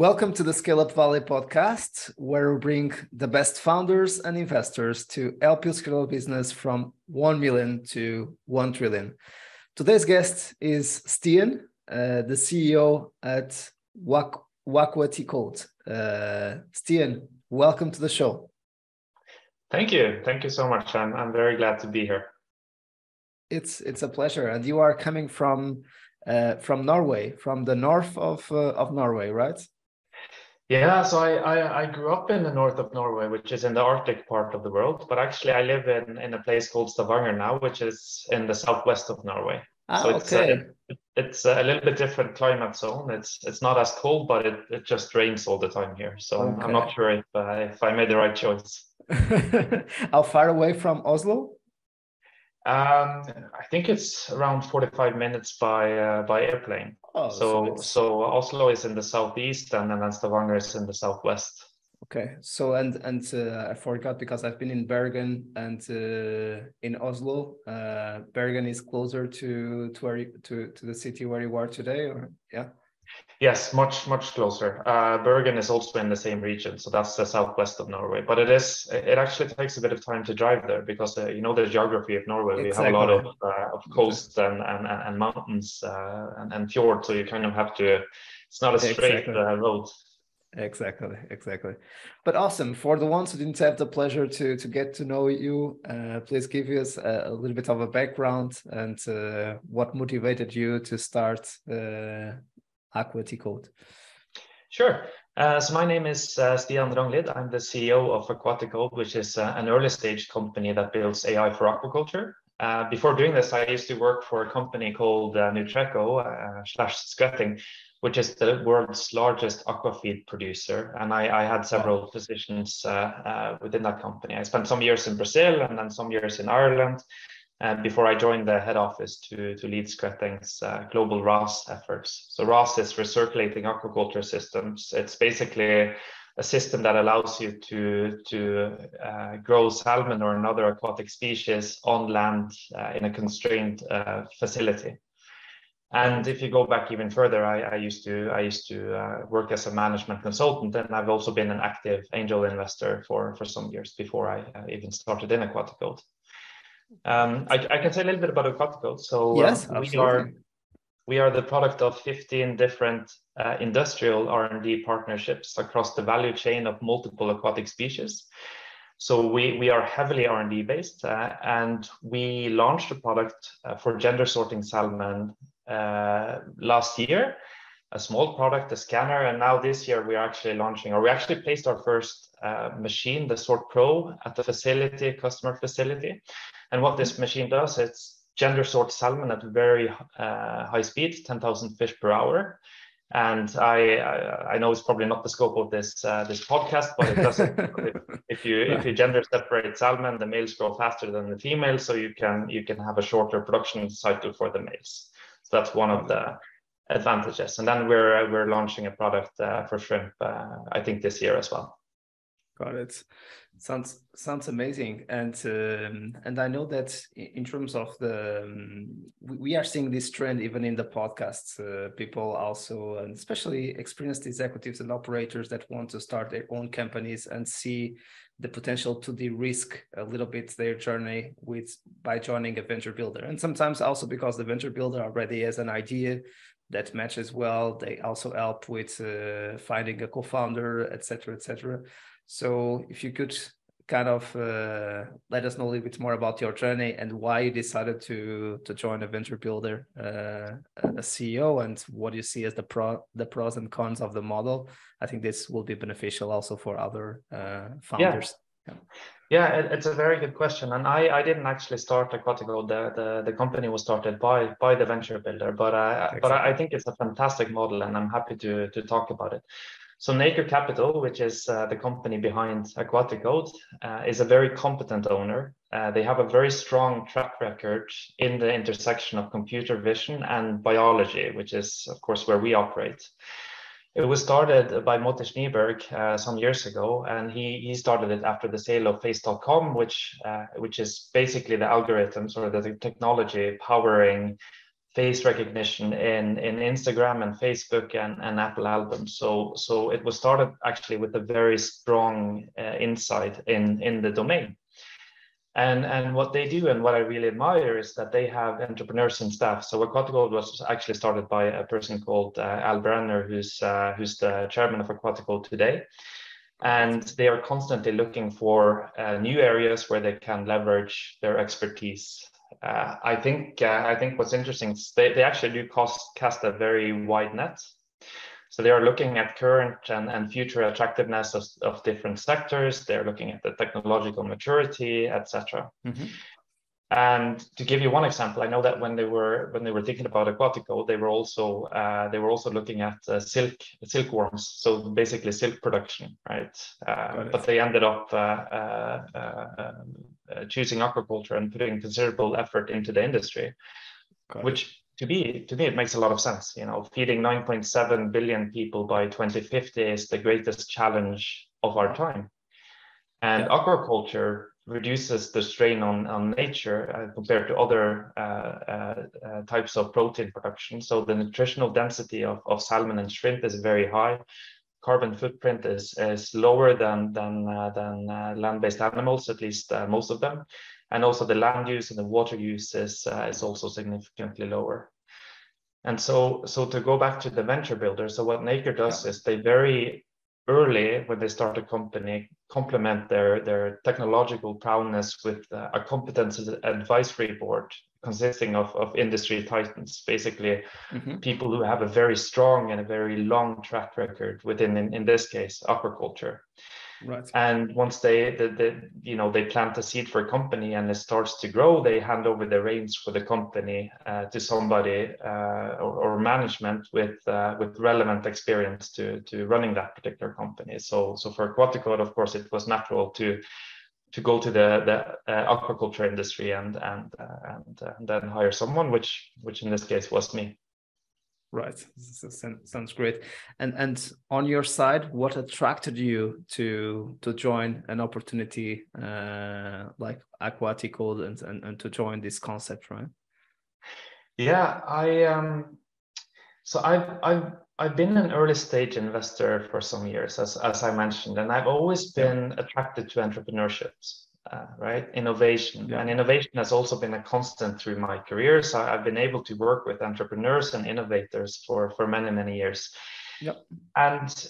Welcome to the Scale Up Valley podcast, where we bring the best founders and investors to help you scale a business from 1 million to 1 trillion. Today's guest is Stian, uh, the CEO at Wak- Wakwati Code. Uh, Stian, welcome to the show. Thank you. Thank you so much. I'm, I'm very glad to be here. It's, it's a pleasure. And you are coming from uh, from Norway, from the north of uh, of Norway, right? Yeah, so I, I, I, grew up in the north of Norway, which is in the Arctic part of the world. But actually, I live in, in a place called Stavanger now, which is in the southwest of Norway. Ah, so it's, okay. a, it's a little bit different climate zone. It's it's not as cold, but it, it just rains all the time here. So okay. I'm not sure if uh, if I made the right choice. How far away from Oslo? Um, I think it's around 45 minutes by uh, by airplane. Oh, so so, so Oslo is in the southeast, and then Stavanger is in the southwest. Okay, so and and uh, I forgot because I've been in Bergen and uh, in Oslo. Uh, Bergen is closer to to where you, to to the city where you are today, or yeah. Yes, much much closer. Uh, Bergen is also in the same region, so that's the southwest of Norway. But it is it actually takes a bit of time to drive there because uh, you know the geography of Norway. Exactly. We have a lot of uh, of coasts and and, and mountains uh, and, and fjords, so you kind of have to. It's not a straight exactly. Uh, road. Exactly, exactly. But awesome. For the ones who didn't have the pleasure to to get to know you, uh, please give us a, a, little bit of a background and what motivated you to start Aquaticode? Sure. Uh, so my name is uh, Stian Ranglid. I'm the CEO of Aquaticode, which is uh, an early stage company that builds AI for aquaculture. Uh, before doing this, I used to work for a company called uh, Nutreco uh, slash Skretting, which is the world's largest aquafeed producer. And I, I had several positions uh, within that company. I spent some years in Brazil and then some years in Ireland uh, before I joined the head office to, to lead Skretting's uh, global RAS efforts. So RAS is recirculating aquaculture systems. It's basically a system that allows you to, to uh, grow salmon or another aquatic species on land uh, in a constrained uh, facility. And if you go back even further, I, I used to I used to uh, work as a management consultant, and I've also been an active angel investor for for some years before I even started in Aquaticode. Um, I, I, can say a little bit about Aquaticode. So uh, we are we are the product of 15 different uh, industrial R&D partnerships across the value chain of multiple aquatic species. So we, we are heavily R&D based uh, and we launched a product uh, for gender sorting salmon uh, last year, a small product, a scanner. And now this year we are actually launching, or we actually placed our first uh, machine, the Sort Pro at the facility, customer facility. And what this machine does, it's gender sort salmon at very uh, high speed, 10,000 fish per hour. And I, I, I know it's probably not the scope of this uh, this podcast, but it does it. if, if you if you gender separate salmon, the males grow faster than the females, so you can you can have a shorter production cycle for the males. So that's one of the advantages. And then we're we're launching a product uh, for shrimp, uh, I think this year as well. Got it. Sounds sounds amazing, and um, and I know that in terms of the um, we are seeing this trend even in the podcasts. Uh, people also, and especially experienced executives and operators that want to start their own companies and see the potential to de-risk a little bit their journey with by joining a venture builder, and sometimes also because the venture builder already has an idea that matches well. They also help with uh, finding a co-founder, etc., etc. So if you could kind of uh, let us know a little bit more about your journey and why you decided to to join a venture builder, uh, a CEO, and what you see as the pro the pros and cons of the model. I think this will be beneficial also for other uh, founders. Yeah. yeah. it's a very good question, and I, I didn't actually start Aquatico. The, the the company was started by by the venture builder, but I exactly. but I think it's a fantastic model, and I'm happy to to talk about it. So Nacre Capital, which is uh, the company behind Aquaticode, uh, is a very competent owner. Uh, they have a very strong track record in the intersection of computer vision and biology, which is, of course, where we operate. It was started by Moti Shniberg uh, some years ago, and he, he started it after the sale of Face.com, which, uh, which is basically the algorithms or the technology powering face recognition in in Instagram and Facebook and, and Apple albums. So so it was started actually with a very strong uh, insight in in the domain. And and what they do and what I really admire is that they have entrepreneurs and staff. So Aquaticode was actually started by a person called uh, Al Brenner, who's uh, who's the chairman of Aquaticode today. And they are constantly looking for uh, new areas where they can leverage their expertise uh, I think uh, I think what's interesting is they, they actually do cost, cast a very wide net. So they are looking at current and, and future attractiveness of, of different sectors. They're looking at the technological maturity, etc. Mm-hmm. And to give you one example, I know that when they were when they were thinking about Aquatico, they were also uh, they were also looking at uh, silk silkworms, so basically silk production, right? Uh, but they ended up uh, uh, uh, choosing aquaculture and putting considerable effort into the industry, which to me to me it makes a lot of sense. You know, feeding 9.7 billion people by 2050 is the greatest challenge of our time, and yeah. aquaculture reduces the strain on, on nature uh, compared to other uh, uh, uh, types of protein production. So the nutritional density of, of salmon and shrimp is very high. Carbon footprint is, is lower than, than, uh, than uh, land-based animals, at least most of them. And also the land use and the water use is, is also significantly lower. And so, so to go back to the venture builder, so what Nacre does yeah. is they very early when they start a company complement their their technological prowess with uh, a competence advisory board consisting of, of industry titans basically mm-hmm. people who have a very strong and a very long track record within in, in this case aquaculture Right. And once they, the, the, you know, they plant a seed for a company and it starts to grow, they hand over the reins for the company uh, to somebody uh, or, or, management with uh, with relevant experience to to running that particular company. So so for Aquaticode, of course, it was natural to to go to the the uh, aquaculture industry and and uh, and, uh, and then hire someone, which which in this case was me. Right, sounds great. And and on your side, what attracted you to to join an opportunity uh, like Aquaticode and, and and to join this concept, right? Yeah, I um, so I've I've I've been an early stage investor for some years, as as I mentioned, and I've always been attracted to entrepreneurship uh, right? Innovation. Yeah. And innovation has also been a constant through my career. So I've been able to work with entrepreneurs and innovators for, for many, many years. Yep. And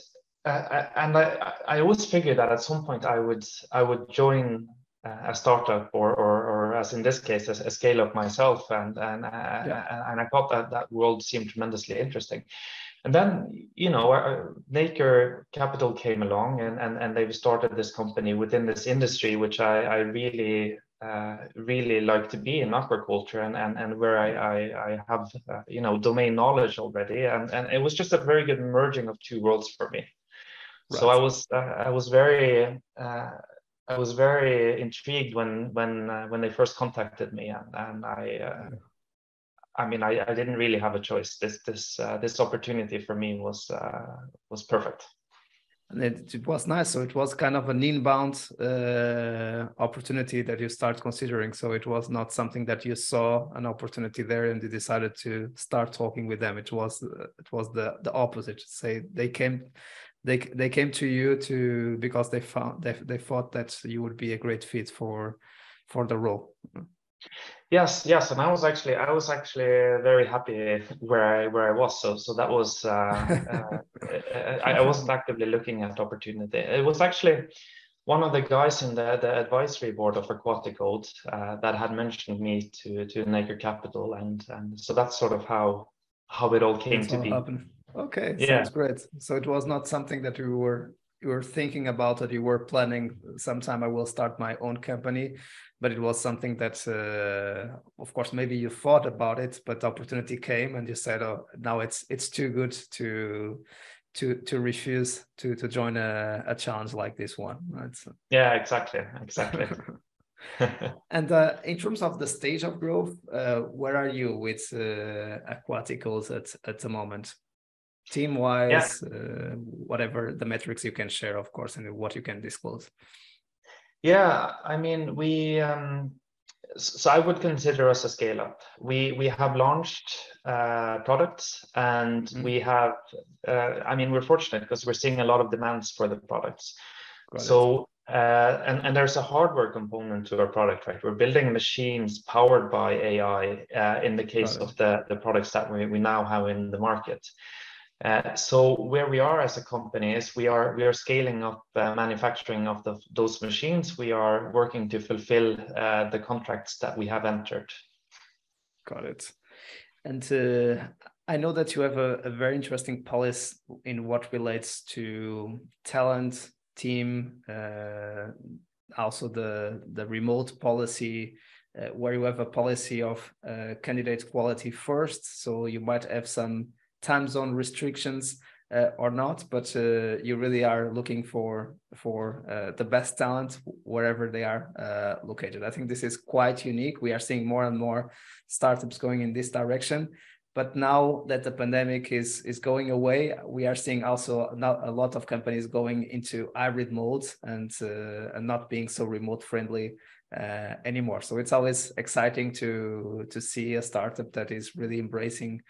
uh, and I, I always figured that at some point I would I would join a startup or, or, or as in this case a, a scale up myself and and uh, yeah. and I thought that that world seemed tremendously interesting and then, you know, uh, Nacre Capital came along and, and, and they've started this company within this industry, which I, I really, uh, really like to be in aquaculture and, and, and where I, I, I have, uh, you know, domain knowledge already. And, and it was just a very good merging of two worlds for me. Right. So I was, uh, I was very, uh, I was very intrigued when, when, uh, when they first contacted me and, and I, I mean, I, I didn't really have a choice. This this uh, this opportunity for me was uh, was perfect. And it, it was nice. So it was kind of an inbound uh, opportunity that you start considering. So it was not something that you saw an opportunity there and you decided to start talking with them. It was it was the the opposite. Say they came they they came to you to because they found they they thought that you would be a great fit for for the role. Yes, yes, and I was actually I was actually very happy where I where I was. So so that was uh, uh, I, I wasn't actively looking at opportunity. It was actually one of the guys in the, the advisory board of Aquaticode uh, that had mentioned me to to Nacre Capital, and and so that's sort of how how it all came to be. Happened. Okay, yeah. sounds great. So it was not something that you were you were thinking about it. You were planning sometime I will start my own company but it was something that uh, of course maybe you thought about it but the opportunity came and you said oh now it's it's too good to to to refuse to to join a, a challenge like this one right so. yeah exactly exactly and uh, in terms of the stage of growth uh, where are you with uh, aquaticals at at the moment team wise yeah. Uh, whatever the metrics you can share of course and what you can disclose yeah, I mean, we um, so I would consider us a scale up. We we have launched uh, products and mm. we have. Uh, I mean, we're fortunate because we're seeing a lot of demands for the products. Got so uh, and and there's a hardware component to our product, right? We're building machines powered by AI. Uh, in the case of the the products that we we now have in the market. Uh, so where we are as a company is we are scaling up uh, manufacturing of those machines. We are working to fulfill uh, the contracts that we have entered. Got it. And I know that you have a, very interesting policy in what relates to talent, team, also the remote policy. where you have a policy of candidate quality first, so you might have some time zone restrictions uh, or not, but uh, you really are looking for for uh, the best talent wherever they are uh, located. I think this is quite unique. We are seeing more and more startups going in this direction. But now that the pandemic is is going away, we are seeing also not a lot of companies going into hybrid modes and uh, and not being so remote friendly uh, anymore. So it's always exciting to to see a startup that is really embracing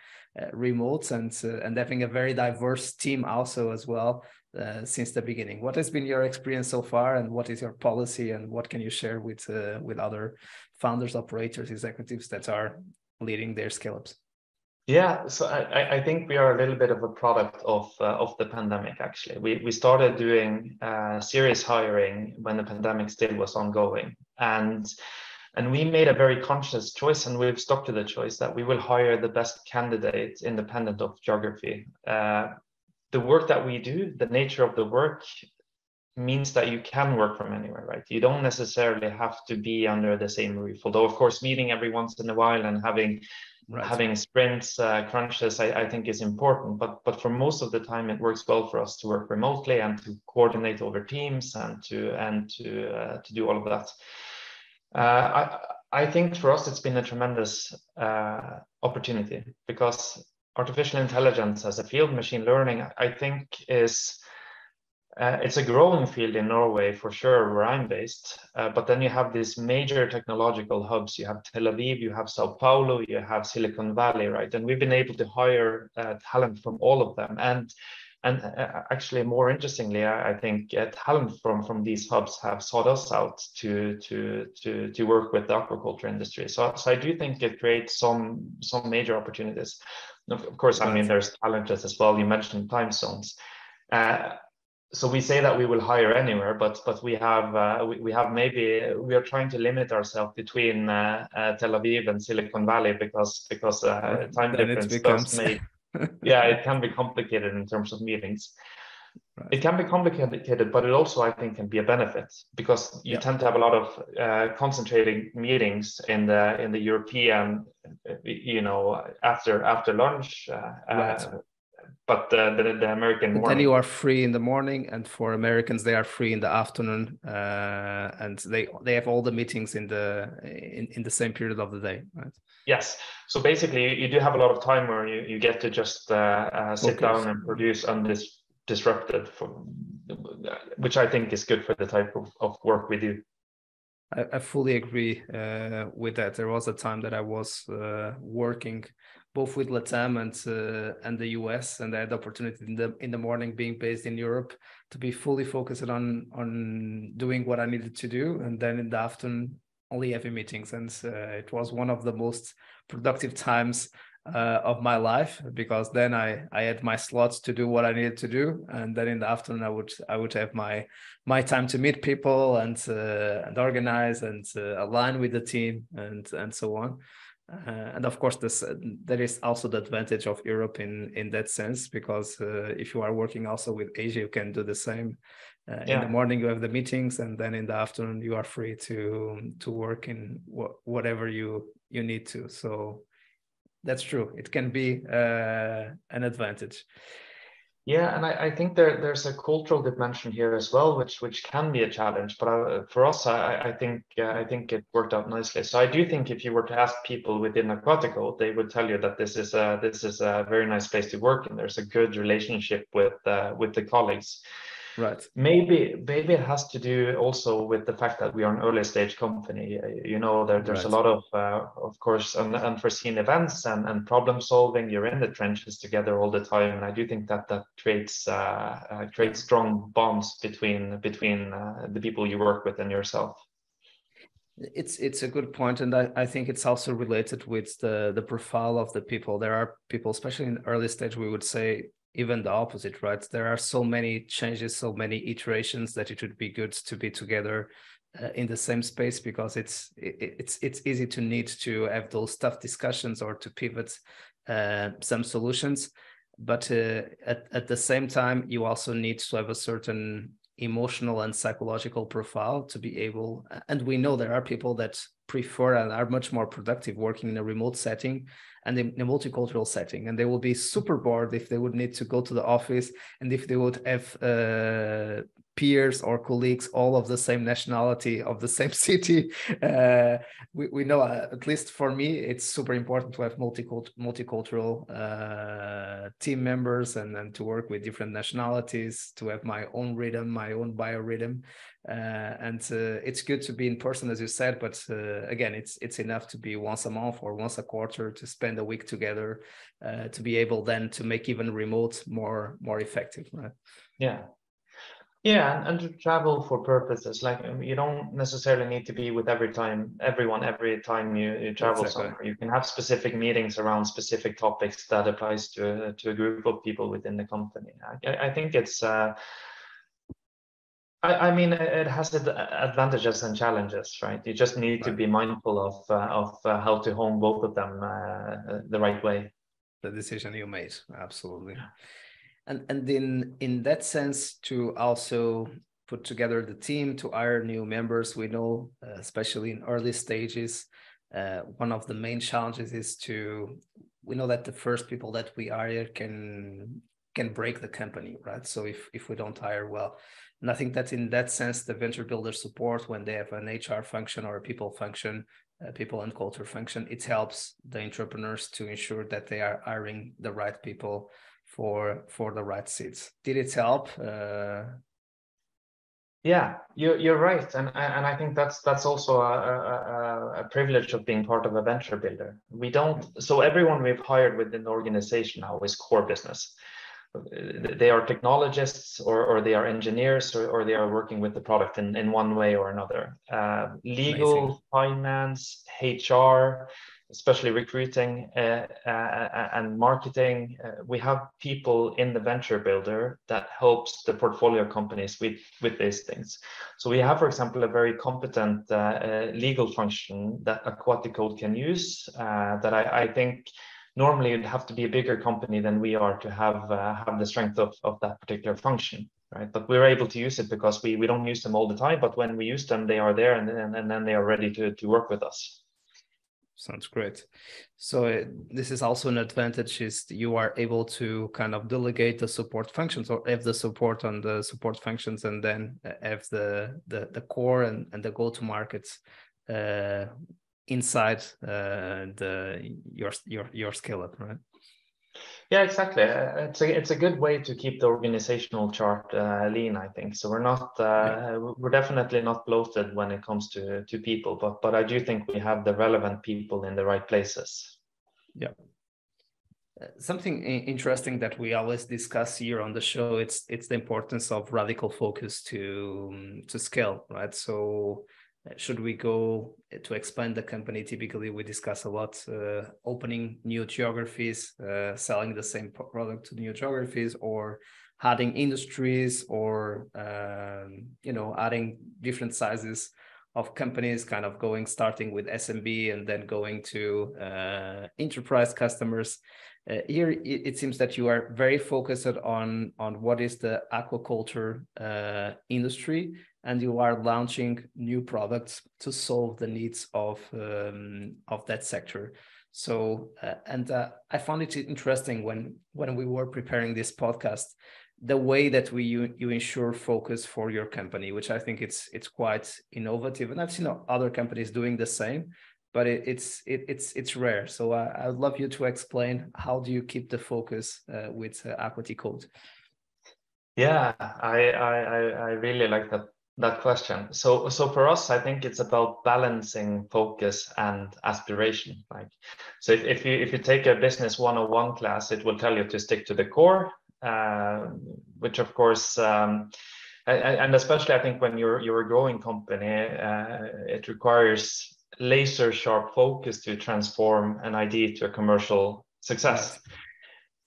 remotes and uh, and having a very diverse team also as well uh, since the beginning. What has been your experience so far, and what is your policy, and what can you share with uh, with other founders, operators, executives that are leading their scale ups? Yeah, so I, I think we are a little bit of a product of uh, of the pandemic. Actually, we we started doing uh, serious hiring when the pandemic still was ongoing, and and we made a very conscious choice, and we've stuck to the choice that we will hire the best candidates independent of geography. Uh, the work that we do, the nature of the work, means that you can work from anywhere, right? You don't necessarily have to be under the same roof. Although, of course, meeting every once in a while and having right. having sprints uh, crunches I, I, think is important but but for most of the time it works well for us to work remotely and to coordinate over teams and to and to uh, to do all of that I, I think for us it's been a tremendous uh, opportunity because artificial intelligence as a field machine learning i think is uh, it's a growing field in Norway for sure, where I'm based. Uh, but then you have these major technological hubs. You have Tel Aviv, you have Sao Paulo, you have Silicon Valley, right? And we've been able to hire uh, talent from all of them. And and uh, actually, more interestingly, I, think uh, talent from from these hubs have sought us out to to to to work with the aquaculture industry. So so I do think it creates some some major opportunities. Of course, I mean there's challenges as well. You mentioned time zones. Uh, so we say that we will hire anywhere, but but we have uh, we, we have maybe we are trying to limit ourselves between uh, uh, Tel Aviv and Silicon Valley because because uh, time then difference becomes... does make yeah it can be complicated in terms of meetings. Right. It can be complicated, but it also I think can be a benefit because you yeah. tend to have a lot of uh, concentrating meetings in the in the European, you know, after after lunch. Uh, right but the, the, the American morning. Then you are free in the morning, and for Americans, they are free in the afternoon, uh, and they they have all the meetings in the in, in the same period of the day, right? Yes. So basically, you do have a lot of time where you, you get to just uh, uh, sit okay. down and produce undisrupted, for, which I think is good for the type of, of work we do. I, I fully agree uh, with that. There was a time that I was uh, working both with Latam and uh, and the US, and I had the opportunity in the in the morning being based in Europe to be fully focused on on doing what I needed to do, and then in the afternoon only having meetings, and uh, it was one of the most productive times uh, of my life because then I I had my slots to do what I needed to do, and then in the afternoon I would I would have my my time to meet people and uh, and organize and uh, align with the team and and so on. Uh, and of course, this uh, there is also the advantage of Europe in in that sense because uh, if you are working also with Asia, you can do the same. Uh, yeah. In the morning, you have the meetings, and then in the afternoon, you are free to to work in wh- whatever you you need to. So that's true. It can be uh, an advantage. Yeah, and I, I, think there, there's a cultural dimension here as well, which which can be a challenge. But I, for us, I, I think uh, I think it worked out nicely. So I do think if you were to ask people within Aquatico, they would tell you that this is a this is a very nice place to work, and there's a good relationship with uh, with the colleagues. Right. Maybe maybe it has to do also with the fact that we are an early stage company. You know, there, there's right. a lot of, uh, of course, un- unforeseen events and, and problem solving. You're in the trenches together all the time, and I do think that that creates uh, uh, creates strong bonds between between uh, the people you work with and yourself. It's it's a good point, and I, I think it's also related with the the profile of the people. There are people, especially in early stage, we would say even the opposite, right? There are so many changes, so many iterations that it would be good to be together uh, in the same space because it's it, it's it's easy to need to have those tough discussions or to pivot uh, some solutions. But uh, at at the same time, you also need to have a certain emotional and psychological profile to be able. And we know there are people that prefer and are much more productive working in a remote setting and in a multicultural setting and they will be super bored if they would need to go to the office and if they would have uh, peers or colleagues all of the same nationality of the same city. Uh, we, we know uh, at least for me it's super important to have multicult- multicultural uh, team members and, and to work with different nationalities to have my own rhythm my own biorhythm. Uh, and uh, it's good to be in person as you said but uh, again it's it's enough to be once a month or once a quarter to spend a week together to be able then to make even remote more more effective right? Yeah yeah and, and to travel for purposes like um, you don't necessarily need to be with every time everyone every time you, you travel exactly. somewhere you can have specific meetings around specific topics that applies to to a group of people within the company i, I think it's uh, I, I, mean, it has advantages and challenges, right? You just need right. to be mindful of uh, of uh, how to hone both of them uh, the right way. The decision you made, absolutely. And and in in that sense, to also put together the team to hire new members, we know, uh, especially in early stages, uh, one of the main challenges is to we know that the first people that we hire can can break the company, right? So if if we don't hire well and I think that in that sense, the venture builder support when they have an HR function or a people function, uh, people and culture function, it helps the entrepreneurs to ensure that they are hiring the right people for for the right seats. Did it help? Uh... Yeah, you're you're right, and and I think that's that's also a, a, a privilege of being part of a venture builder. We don't so everyone we've hired within the organization now is core business they are technologists or, or they are engineers or, or they are working with the product in, in one way or another. Uh, legal, Amazing. finance, HR, especially recruiting uh, uh, and marketing. Uh, we have people in the venture builder that helps the portfolio companies with, with these things. So we have, for example, a very competent uh, uh, legal function that Aquaticode can use that I, I think normally you'd have to be a bigger company than we are to have uh, have the strength of, of that particular function right but we're able to use it because we we don't use them all the time but when we use them they are there and then and then they are ready to to work with us sounds great so uh, this is also an advantage is you are able to kind of delegate the support functions or have the support on the support functions and then have the the, the core and, and the go to markets uh, inside uh, the your your your skillet, right? Yeah, exactly. Uh, it's a it's a good way to keep the organizational chart uh, lean. I think so. We're not uh, we're definitely not bloated when it comes to to people, but but I do think we have the relevant people in the right places. Yeah. Uh, something interesting that we always discuss here on the show it's it's the importance of radical focus to to scale right so should we go to expand the company? Typically we discuss a lot uh, opening new geographies uh, selling the same product to new geographies or adding industries or um, you know adding different sizes of companies kind of going starting with smb and then going to uh, enterprise customers. Uh, here it, it, seems that you are very focused on on what is the aquaculture uh, industry and you are launching new products to solve the needs of um, of that sector. So uh, and uh, i found it interesting when when we were preparing this podcast the way that we you, you ensure focus for your company which i think it's it's quite innovative. And i've seen other companies doing the same but it, it's it, it's it's rare. So uh, i would love you to explain how do you keep the focus uh, with uh, Code? Yeah, I, I, I really like that that question. So so for us, I think it's about balancing focus and aspiration. Like so if, if you if you take a business 101 class, it will tell you to stick to the core, uh, which of course um, and especially I think when you're you're a growing company, uh, it requires laser sharp focus to transform an idea to a commercial success.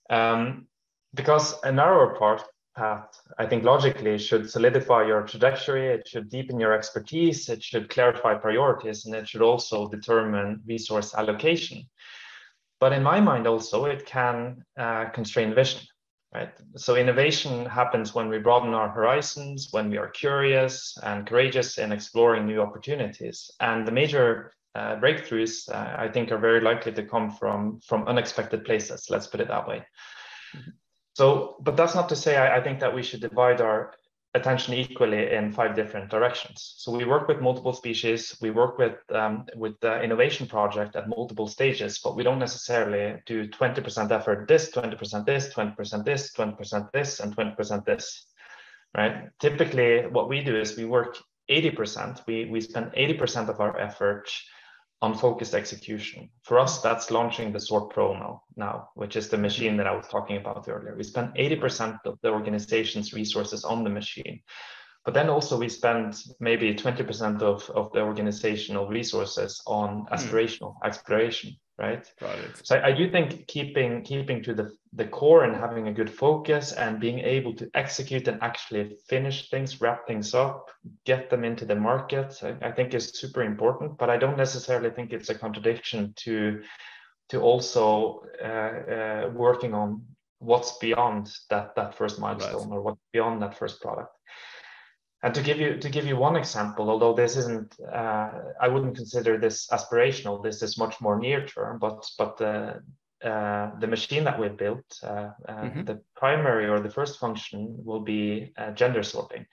Um, because a narrower part path, I think logically should solidify your trajectory, it should deepen your expertise, it should clarify priorities, and it should also determine resource allocation. But in my mind, also, it can uh, constrain vision, right? So innovation happens when we broaden our horizons, when we are curious and courageous in exploring new opportunities. And the major uh, breakthroughs, uh, I think, are very likely to come from, from unexpected places, let's put it that way. Mm-hmm. So, but that's not to say I, I, think that we should divide our attention equally in five different directions. So we work with multiple species, we work with um, with the innovation project at multiple stages, but we don't necessarily do 20% effort this, 20% this, 20% this, 20% this, and 20% this, right? Typically, what we do is we work 80%. We we spend 80% of our effort on focused execution. For us, that's launching the Sort Pro now, now, which is the machine that I was talking about earlier. We spend 80% of the organization's resources on the machine. But then also we spend maybe 20% of, of the organizational resources on hmm. aspirational mm. exploration right? Got it. So I, I, do think keeping keeping to the the core and having a good focus and being able to execute and actually finish things, wrap things up, get them into the market, I, I think is super important. But I don't necessarily think it's a contradiction to to also uh, uh, working on what's beyond that that first milestone right. or what's beyond that first product. And to give you to give you one example, although this isn't, uh, I wouldn't consider this aspirational. This is much more near term. But but the uh, the machine that we've built, uh, uh, mm-hmm. the primary or the first function will be uh, gender sorting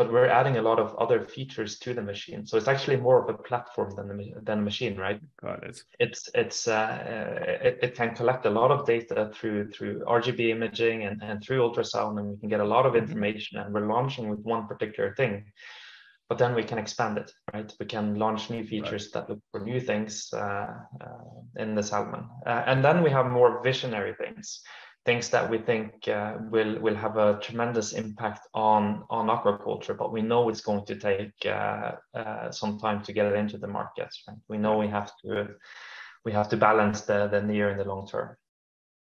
but we're adding a lot of other features to the machine. So it's actually more of a platform than the, than a machine, right? Got it. It's it's uh, it, it can collect a lot of data through through RGB imaging and, and through ultrasound, and we can get a lot of mm-hmm. information. And we're launching with one particular thing, but then we can expand it, right? We can launch new features right. that look for new things uh, uh, in the Salmon, uh, and then we have more visionary things things that we think uh, will will have a tremendous impact on on aquaculture, but we know it's going to take uh, uh, some time to get it into the market. Right? We know we have to we have to balance the the near and the long term.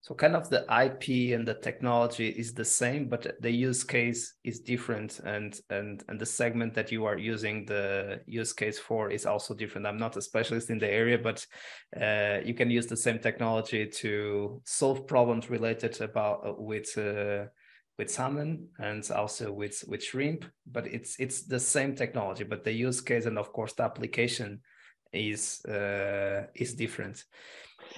So kind of the IP and the technology is the same, but the use case is different, and and and the segment that you are using the use case for is also different. I'm not a specialist in the area, but uh, you can use the same technology to solve problems related about uh, with. Uh, with salmon and also with with shrimp but it's it's the same technology but the use case and of course the application is uh, is different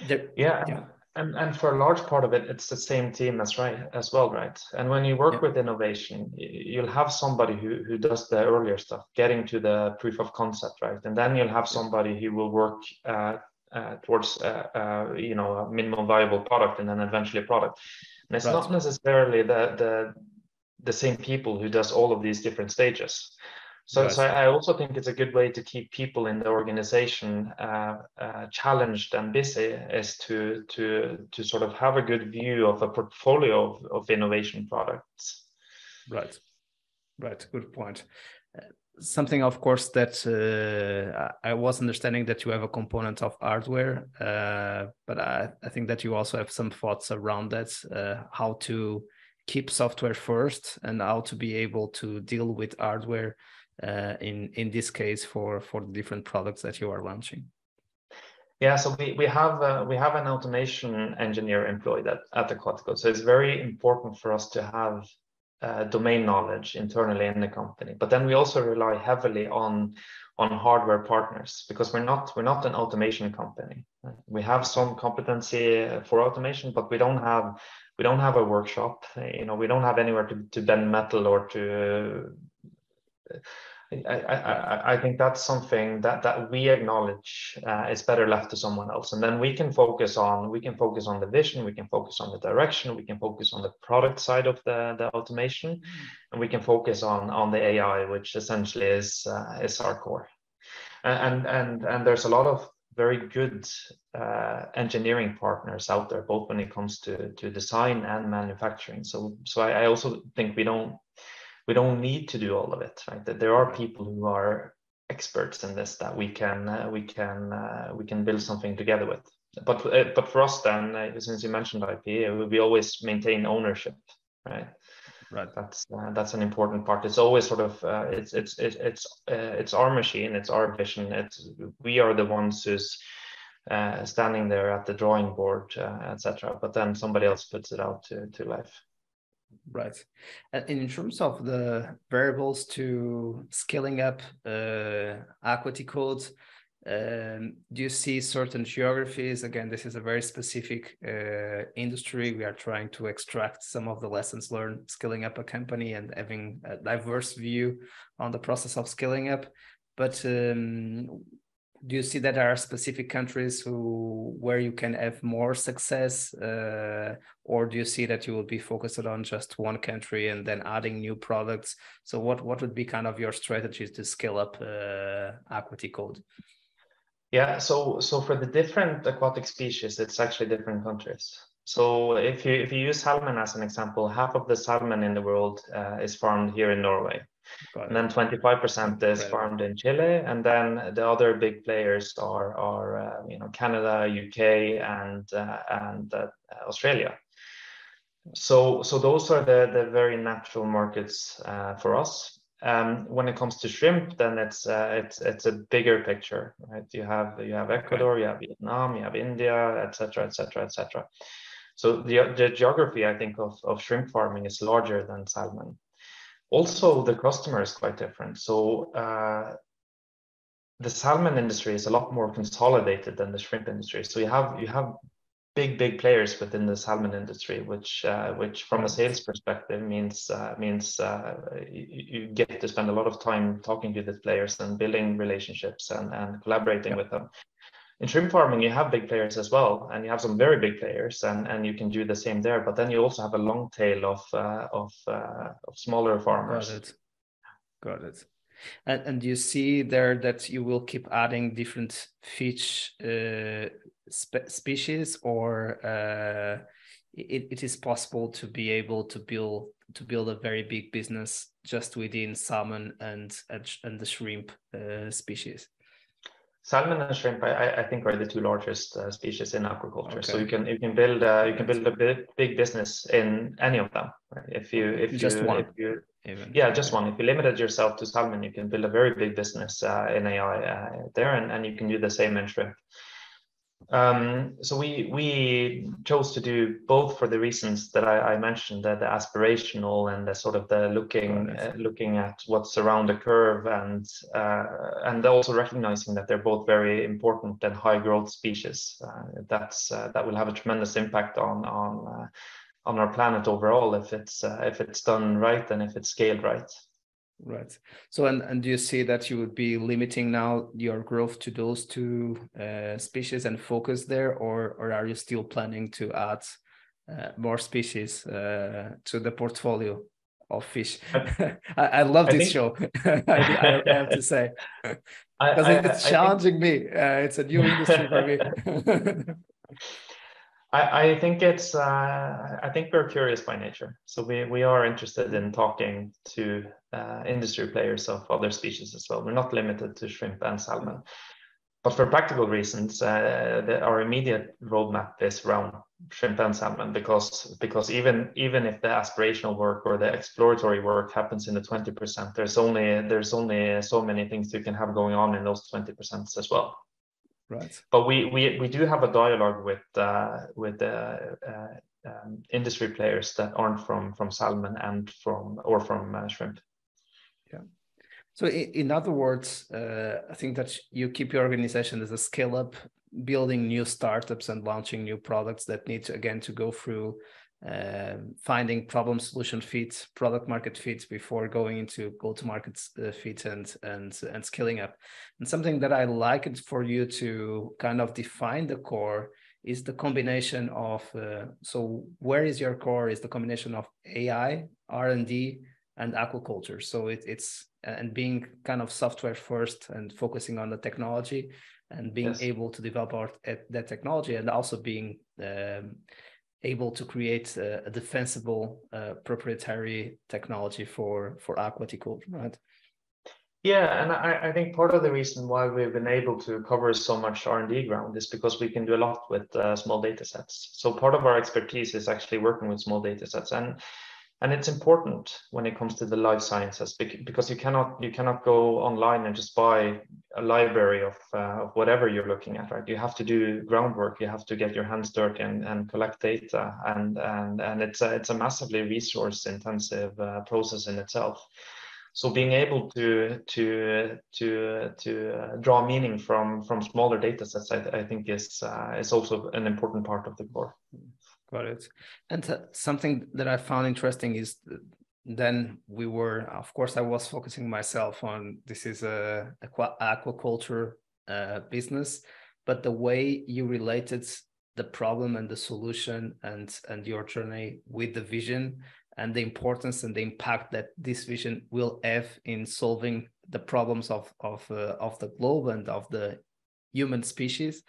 there, yeah, yeah and and for a large part of it it's the same team as right as well right? And when you work yeah. with innovation you'll have somebody who who does the earlier stuff getting to the proof of concept right? And then you'll have somebody who will work uh, uh, towards uh, uh you know a minimum viable product and then eventually a product. And it's right. not necessarily the the the same people who does all of these different stages so, so I also think it's a good way to keep people in the organization uh, uh, challenged and busy is to to to sort of have a good view of a portfolio of, of innovation products. Right, right. Good point. Something, of course, that uh, I was understanding that you have a component of hardware, uh, but I, I think that you also have some thoughts around that, uh, how to keep software first and how to be able to deal with hardware uh, in in this case for for the different products that you are launching? Yeah, so we, we have uh, we have an automation engineer employed at, at Aquatico. So it's very important for us to have uh, domain knowledge internally in the company. But then we also rely heavily on on hardware partners because we're not we're not an automation company. We have some competency for automation, but we don't have we don't have a workshop. You know, we don't have anywhere to, to bend metal or to I, I, I think that's something that, that we acknowledge uh, is better left to someone else. And then we can focus on we can focus on the vision, we can focus on the direction, we can focus on the product side of the, the automation, mm. and we can focus on on the AI, which essentially is uh, is our core. And and and there's a lot of very good uh, engineering partners out there, both when it comes to to design and manufacturing. So so I, I also think we don't we don't need to do all of it right? That there are people who are experts in this that we can uh, we can uh, we can build something together with. But uh, but for us then uh, since you mentioned ip uh, we always maintain ownership right? Right. That's uh, that's an important part. It's always sort of it's it's it's it's it's our machine it's our vision it's we are the ones who's standing there at the drawing board etc but then somebody else puts it out to to life Right. And in terms of the variables to scaling up uh, Aquaticode's, um, do you see certain geographies? Again, this is a very specific uh, industry. We are trying to extract some of the lessons learned scaling up a company and having a diverse view on the process of scaling up. But um, do you see that there are specific countries who where you can have more success uh, or do you see that you will be focused on just one country and then adding new products? So what what would be kind of your strategies to scale up uh, Aquaticode? Yeah so so for the different aquatic species it's actually different countries. So if you if you use salmon as an example half of the salmon in the world uh, is farmed here in norway and then 25% is farmed in Chile, and then the other big players are are uh, you know Canada, UK, and uh, and uh, Australia. So so those are the the very natural markets uh, for us. Um, when it comes to shrimp, then it's uh, it's it's a bigger picture, right? You have you have Ecuador, you have Vietnam, you have India, etc., etc., etc. So the the geography, I think, of of shrimp farming is larger than salmon also the customer is quite different. So uh, the salmon industry is a lot more consolidated than the shrimp industry. So you have you have big big players within the salmon industry, which uh, which from a sales perspective means uh, means uh, you, you, get to spend a lot of time talking to these players and building relationships and and collaborating yeah. with them in shrimp farming you have big players as well and you have some very big players and and you can do the same there but then you also have a long tail of uh, of uh, of smaller farmers. Got it. Got it. And and you see there that you will keep adding different fish uh, spe species or uh, it, it is possible to be able to build to build a very big business just within salmon and and and the shrimp uh, species Salmon and shrimp, I, I think, are the two largest uh, species in aquaculture. Okay. So you can you can build uh, you can build a big, big business in any of them. Right? If you if just you, one. If you, yeah, just one. If you limited yourself to salmon, you can build a very big business uh, in AI uh, there, and, and you can do the same in shrimp. Um, so we we chose to do both for the reasons that I, I mentioned, the, the, aspirational and the sort of the looking uh, looking at what's around the curve, and uh, and also recognizing that they're both very important and high growth species. Uh, that's uh, that will have a tremendous impact on on uh, on our planet overall if it's uh, if it's done right and if it's scaled right. Right. So, and, and do you see that you would be limiting now your growth to those two uh, species and focus there, or or are you still planning to add uh, more species uh, to the portfolio of fish? I, I, love I this think... show. I, I, have to say because it's challenging think... me. Uh, it's a new industry for me. I, I think it's uh, I think we're curious by nature, so we we are interested in talking to uh, industry players of other species as well. We're not limited to shrimp and salmon, but for practical reasons, uh, the, our immediate roadmap is around shrimp and salmon because because even even if the aspirational work or the exploratory work happens in the 20%, there's only there's only so many things you can have going on in those 20% as well. Right. But we we, we do have a dialogue with uh, with uh, uh, um, industry players that aren't from from salmon and from or from uh, shrimp. So in other words, uh, I think that you keep your organization as a scale up, building new startups and launching new products that need to again to go through uh, finding problem solution fit, product market fit before going into go to market uh, fit and and and scaling up. And something that I like for you to kind of define the core is the combination of uh, so where is your core is the combination of AI, R and D, and aquaculture. So it, it's and being kind of software first and focusing on the technology and being yes. able to develop our, that technology and also being um, able to create a, a defensible uh, proprietary technology for for aquaculture, right? Yeah, and I, I think part of the reason why we've been able to cover so much R&D ground is because we can do a lot with uh, small data sets. So part of our expertise is actually working with small data sets. And and it's important when it comes to the life sciences because you cannot you cannot go online and just buy a library of, uh, of whatever you're looking at right? You have to do groundwork. You have to get your hands dirty and, and collect data. And and and it's a, it's a massively resource intensive uh, process in itself. So being able to to to to uh, draw meaning from from smaller data sets i, I think is uh, is also an important part of the core Got it. And uh, something that I found interesting is then we were, of course, I was focusing myself on this is a aqua, aquaculture uh, business, but the way you related the problem and the solution and and your journey with the vision and the importance and the impact that this vision will have in solving the problems of of uh, of the globe and of the human species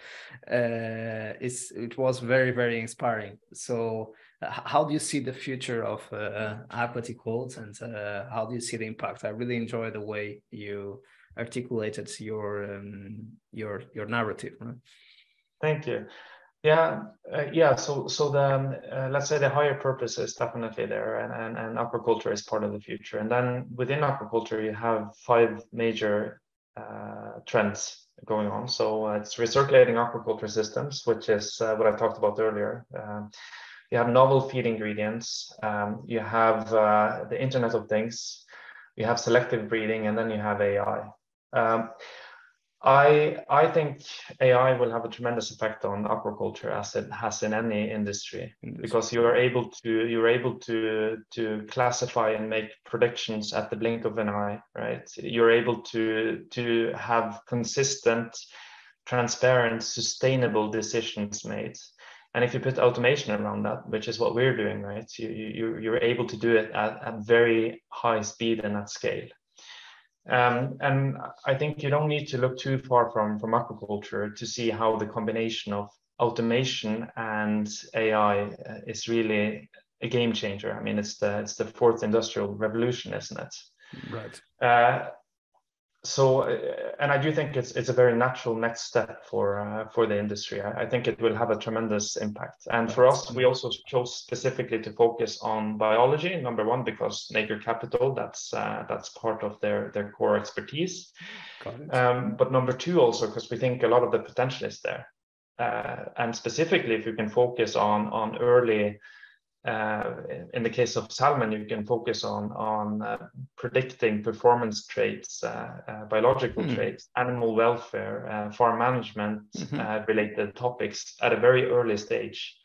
uh, it's, it was very very inspiring. So uh, how do you see the future of uh, aquatic worlds? And uh, how do you see the impact? I really enjoy the way you articulated your um, your your narrative right? thank you. Yeah uh, yeah so so the um, uh, let's say the higher purpose is definitely there and, and and aquaculture is part of the future. And then within aquaculture you have five major trends going on. So uh, it's recirculating aquaculture systems, which is uh, what I talked about earlier. Um, you have novel feed ingredients. Um, you have uh, the Internet of Things. You have selective breeding, and then you have AI. Um, I I think AI will have a tremendous effect on aquaculture as it has in any industry, because you are able to you're able to to classify and make predictions at the blink of an eye, right? You're able to to have consistent, transparent, sustainable decisions made. And if you put automation around that, which is what we're doing, right? You, you, you're able to do it at, at very high speed and at scale. Um, and I think you don't need to look too far from, from aquaculture to see how the combination of automation and AI uh, is really a game changer. I mean, it's the it's the fourth industrial revolution, isn't it? Right. Uh, so uh, and i do think it's it's a very natural next step for uh, for the industry. I, I, think it will have a tremendous impact. And for us we also chose specifically to focus on biology number one because Nacre Capital that's uh, that's part of their their core expertise. Um, but number two also because we think a lot of the potential is there. Uh, and specifically if you can focus on on early uh, in the case of salmon, you can focus on on uh, predicting performance traits, uh, uh biological mm. traits, animal welfare, uh, farm management mm-hmm. Uh, related topics at a very early stage,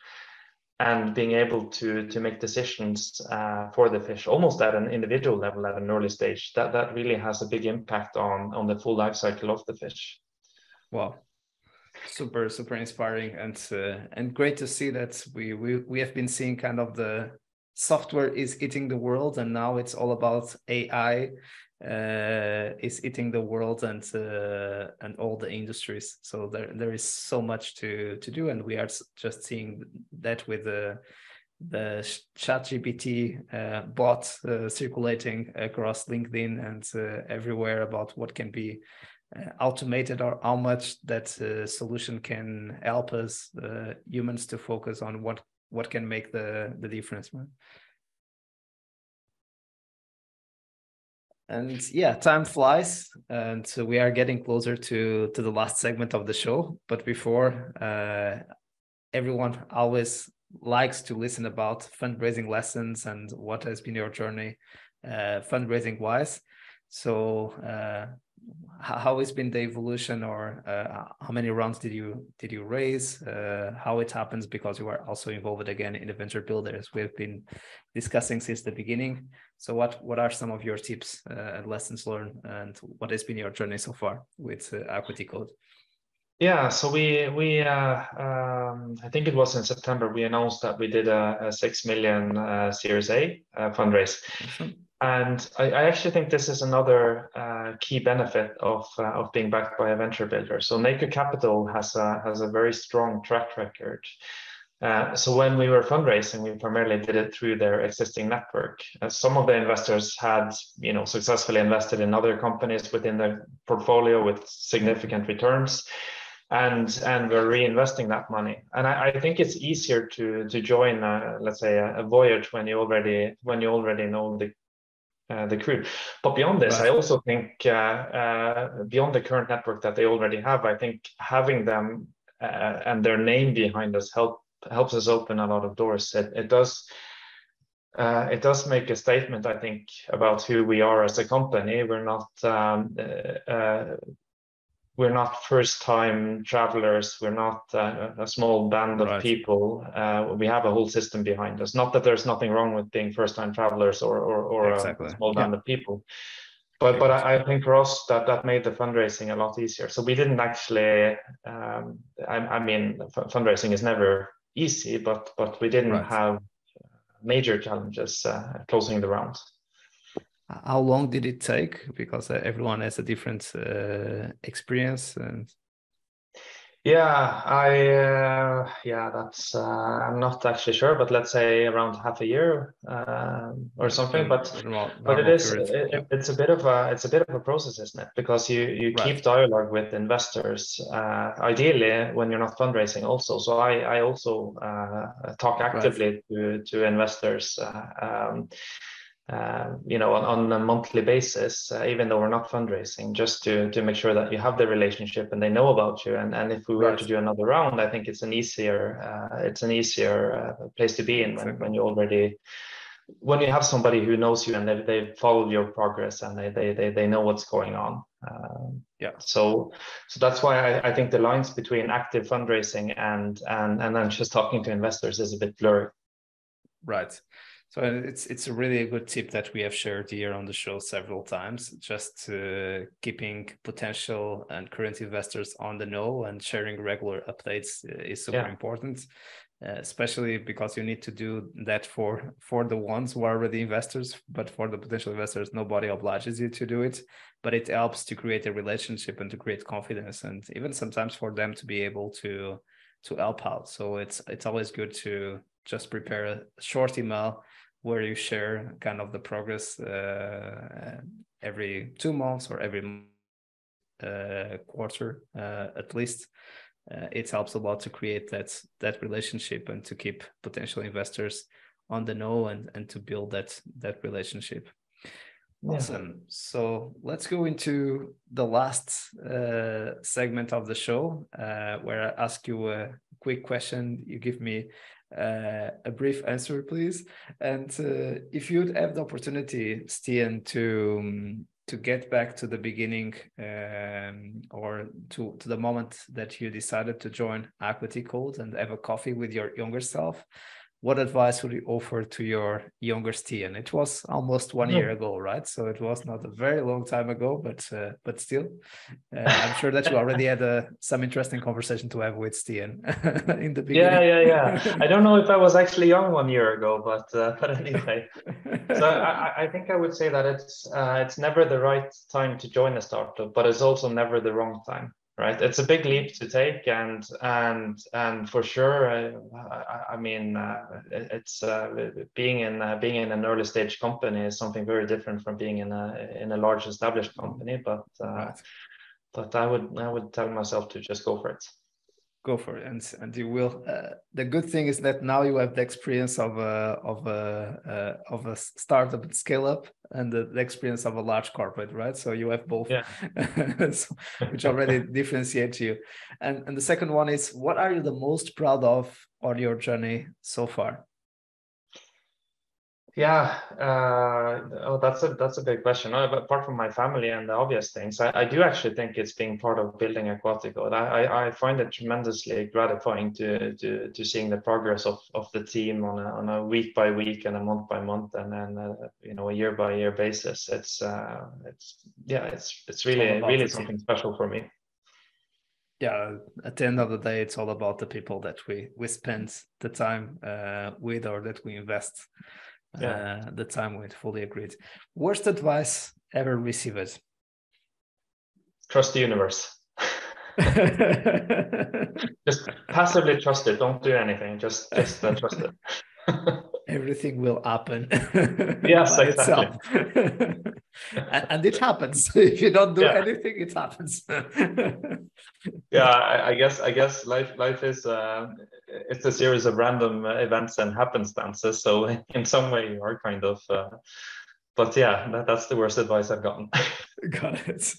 and being able to to make decisions for the fish almost at an individual level at an early stage. That that really has a big impact on on the full life cycle of the fish. Wow, super super inspiring. And uh, and great to see that we, we we have been seeing kind of the software is eating the world and now it's all about ai uh, is eating the world and uh, and all the industries. So there there is so much to to do and we are just seeing that with the the ChatGPT uh, bot uh, circulating across LinkedIn and uh, everywhere about what can be automated or how much that uh, solution can help us uh, humans to focus on what what can make the the difference man. and yeah time flies and so we are getting closer to to the last segment of the show but before uh, everyone always likes to listen about fundraising lessons and what has been your journey uh, fundraising wise so uh, how has been the evolution or uh, how many rounds did you did you raise uh, how it happens because you are also involved again in the venture builders we've been discussing since the beginning. So what what are some of your tips uh, and lessons learned and what has been your journey so far with uh, Aquaticode? Yeah so we we uh, um, i think it was in september we announced that we did a, a six million uh, series a fundraise. Awesome. And I, I, actually think this is another uh, key benefit of uh, of being backed by a venture builder. So Nacre Capital has a has a very strong track record. Uh, so when we were fundraising, we primarily did it through their existing network. Uh, some of the investors had, you know, successfully invested in other companies within their portfolio with significant returns, and and we're reinvesting that money. And I, I think it's easier to to join, a, let's say, a, a voyage when you already when you already know the uh, the crew. But beyond this, right. I also think uh, uh, beyond the current network that they already have, I think having them uh, and their name behind us help helps us open a lot of doors. It, it does. Uh, it does make a statement, I think, about who we are as a company. We're not um, uh, we're not first time travelers we're not uh, a small band of right. people uh, we have a whole system behind us not that there's nothing wrong with being first time travelers or or, or exactly. a small band yeah. of people but but I, I, think for us that that made the fundraising a lot easier so we didn't actually um, I, I, mean f- fundraising is never easy but but we didn't right. have major challenges uh, closing the round how long did it take? Because uh, everyone has a different uh, experience and yeah i uh, yeah that's uh, i'm not actually sure but let's say around half a year um, or something but normal, but it is it, it's a bit of a it's a bit of a process isn't it? Because you you right. keep dialogue with investors uh, ideally when you're not fundraising also. So i i also uh, talk actively right. to to investors um, you know, on, on, a monthly basis, uh, even though we're not fundraising, just to to make sure that you have the relationship and they know about you. And and if we were right. to do another round, I think it's an easier uh, it's an easier uh, place to be in when, when you already when you have somebody who knows you and they they followed your progress and they they they, they know what's going on. Um, yeah. So so that's why I, I think the lines between active fundraising and and and then just talking to investors is a bit blurry. Right. So it's it's a really good tip that we have shared here on the show several times. Just uh, keeping potential and current investors on the know and sharing regular updates uh, is super yeah. important, uh, especially because you need to do that for for the ones who are already investors. But for the potential investors, nobody obliges you to do it. But it helps to create a relationship and to create confidence, and even sometimes for them to be able to to help out. So it's it's always good to just prepare a short email where you share kind of the progress uh, every two months or every uh, quarter uh, at least. Uh, it helps a lot to create that that relationship and to keep potential investors on the know and and to build that that relationship. Awesome. So let's go into the last uh, segment of the show, uh, where I ask you a quick question. You give me uh, a brief answer, please. And uh, if you'd have the opportunity, Stian, to um, to get back to the beginning um, or to, to the moment that you decided to join Aquaticode and have a coffee with your younger self, what advice would you offer to your younger Stian? It was almost one year ago, right? So it was not a very long time ago, but uh, but still, uh, I'm sure that you already had uh, some interesting conversation to have with Stian in the beginning. Yeah, yeah, yeah. I don't know if I was actually young one year ago, but uh, but anyway. so I, I think I would say that it's uh, it's never the right time to join a startup, but it's also never the wrong time right it's a big leap to take and and and for sure i, I mean uh, it's uh, being in uh, being in an early stage company is something very different from being in a in a large established company but uh, right. but i would i would tell myself to just go for it go for it and and you will uh, the good thing is that now you have the experience of a of a uh, of a startup and scale up and the, the, experience of a large corporate right? So you have both yeah. so, which already differentiates you. And and the second one is what are you the most proud of on your journey so far Yeah, uh, oh, that's a that's a big question. Uh, apart from my family and the obvious things, I, I do actually think it's being part of building Aquaticode. I, I, I find it tremendously gratifying to to to seeing the progress of, of the team on a, on a week by week and a month by month and then uh, you know a year by year basis. It's uh, it's yeah, it's it's really it's really something special for me. Yeah, at the end of the day, it's all about the people that we we spend the time uh, with or that we invest yeah. uh, the time with. Fully agreed. Worst advice ever received? Trust the universe. just passively trust it. Don't do anything. Just just uh, trust it. Everything will happen. yes, exactly. and, and, it happens. If you don't do yeah. anything, it happens. yeah, I, I, guess I guess life life is uh, it's a series of random events and happenstances. So in some way, you are kind of. Uh, but yeah, that, that's the worst advice I've gotten. Got it.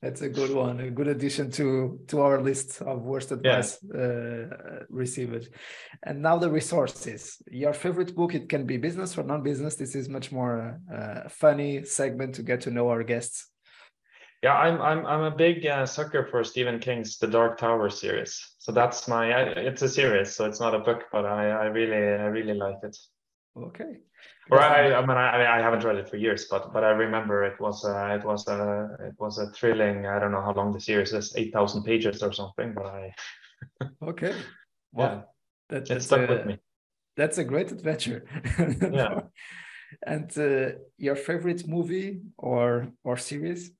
That's a good one. A good addition to to our list of worst advice yeah. uh, received. And now the resources. Your favorite book. It can be business or non-business. This is much more uh, funny segment to get to know our guests. Yeah, I'm I'm I'm a big uh, sucker for Stephen King's The Dark Tower series. So that's my it's a series, so it's not a book, but I I really I really like it. Okay. Or I, I mean I, I haven't read it for years, but but I remember it was uh, it was a it was a thrilling. I don't know how long the series is, eight thousand pages or something, but I. okay. Well, yeah. that, it stuck a, with me. That's a great adventure. yeah. and uh, your favorite movie or or series?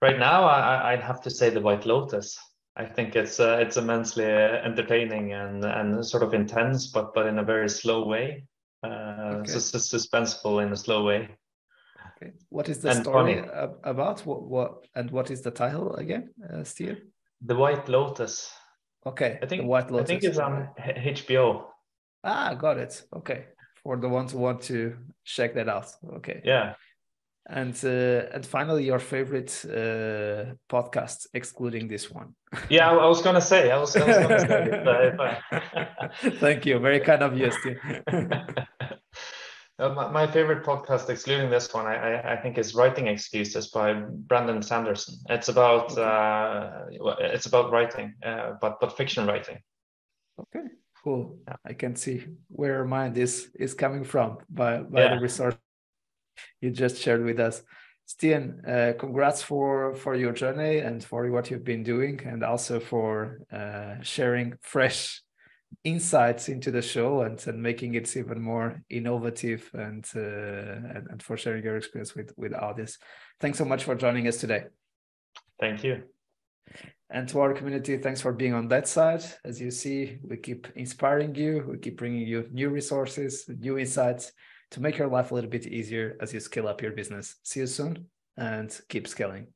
Right now, I, I'd have to say The White Lotus. I think it's uh, it's immensely entertaining and and sort of intense, but but in a very slow way. Uh, okay. so suspenseful in a slow way. Okay. What is the and story funny. about? What, what and what is the title again, uh, Steve? The White Lotus. Okay. I think the White Lotus. I think it's on HBO. Ah, got it. Okay. For the ones who want to check that out. Okay. Yeah. And uh, and finally, your favorite uh, podcast, excluding this one. Yeah, I was gonna say. I was, I was gonna say. If I... Thank you. Very kind of you, Steve. Uh, my, my, favorite podcast, excluding this one, I, I, I, think is "Writing Excuses" by Brandon Sanderson. It's about okay. uh, it's about writing, uh, but but fiction writing. Okay, cool. Yeah. I can see where mind is is coming from by by yeah. the resource you just shared with us. Stian, uh, congrats for for your journey and for what you've been doing, and also for uh, sharing fresh insights into the show and, and making it even more innovative and, uh, and, and for sharing your experience with with audience. Thanks so much for joining us today. Thank you. And to our community, thanks for being on that side. As you see, we keep inspiring you, we keep bringing you new resources, new insights to make your life a little bit easier as you scale up your business. See you soon and keep scaling.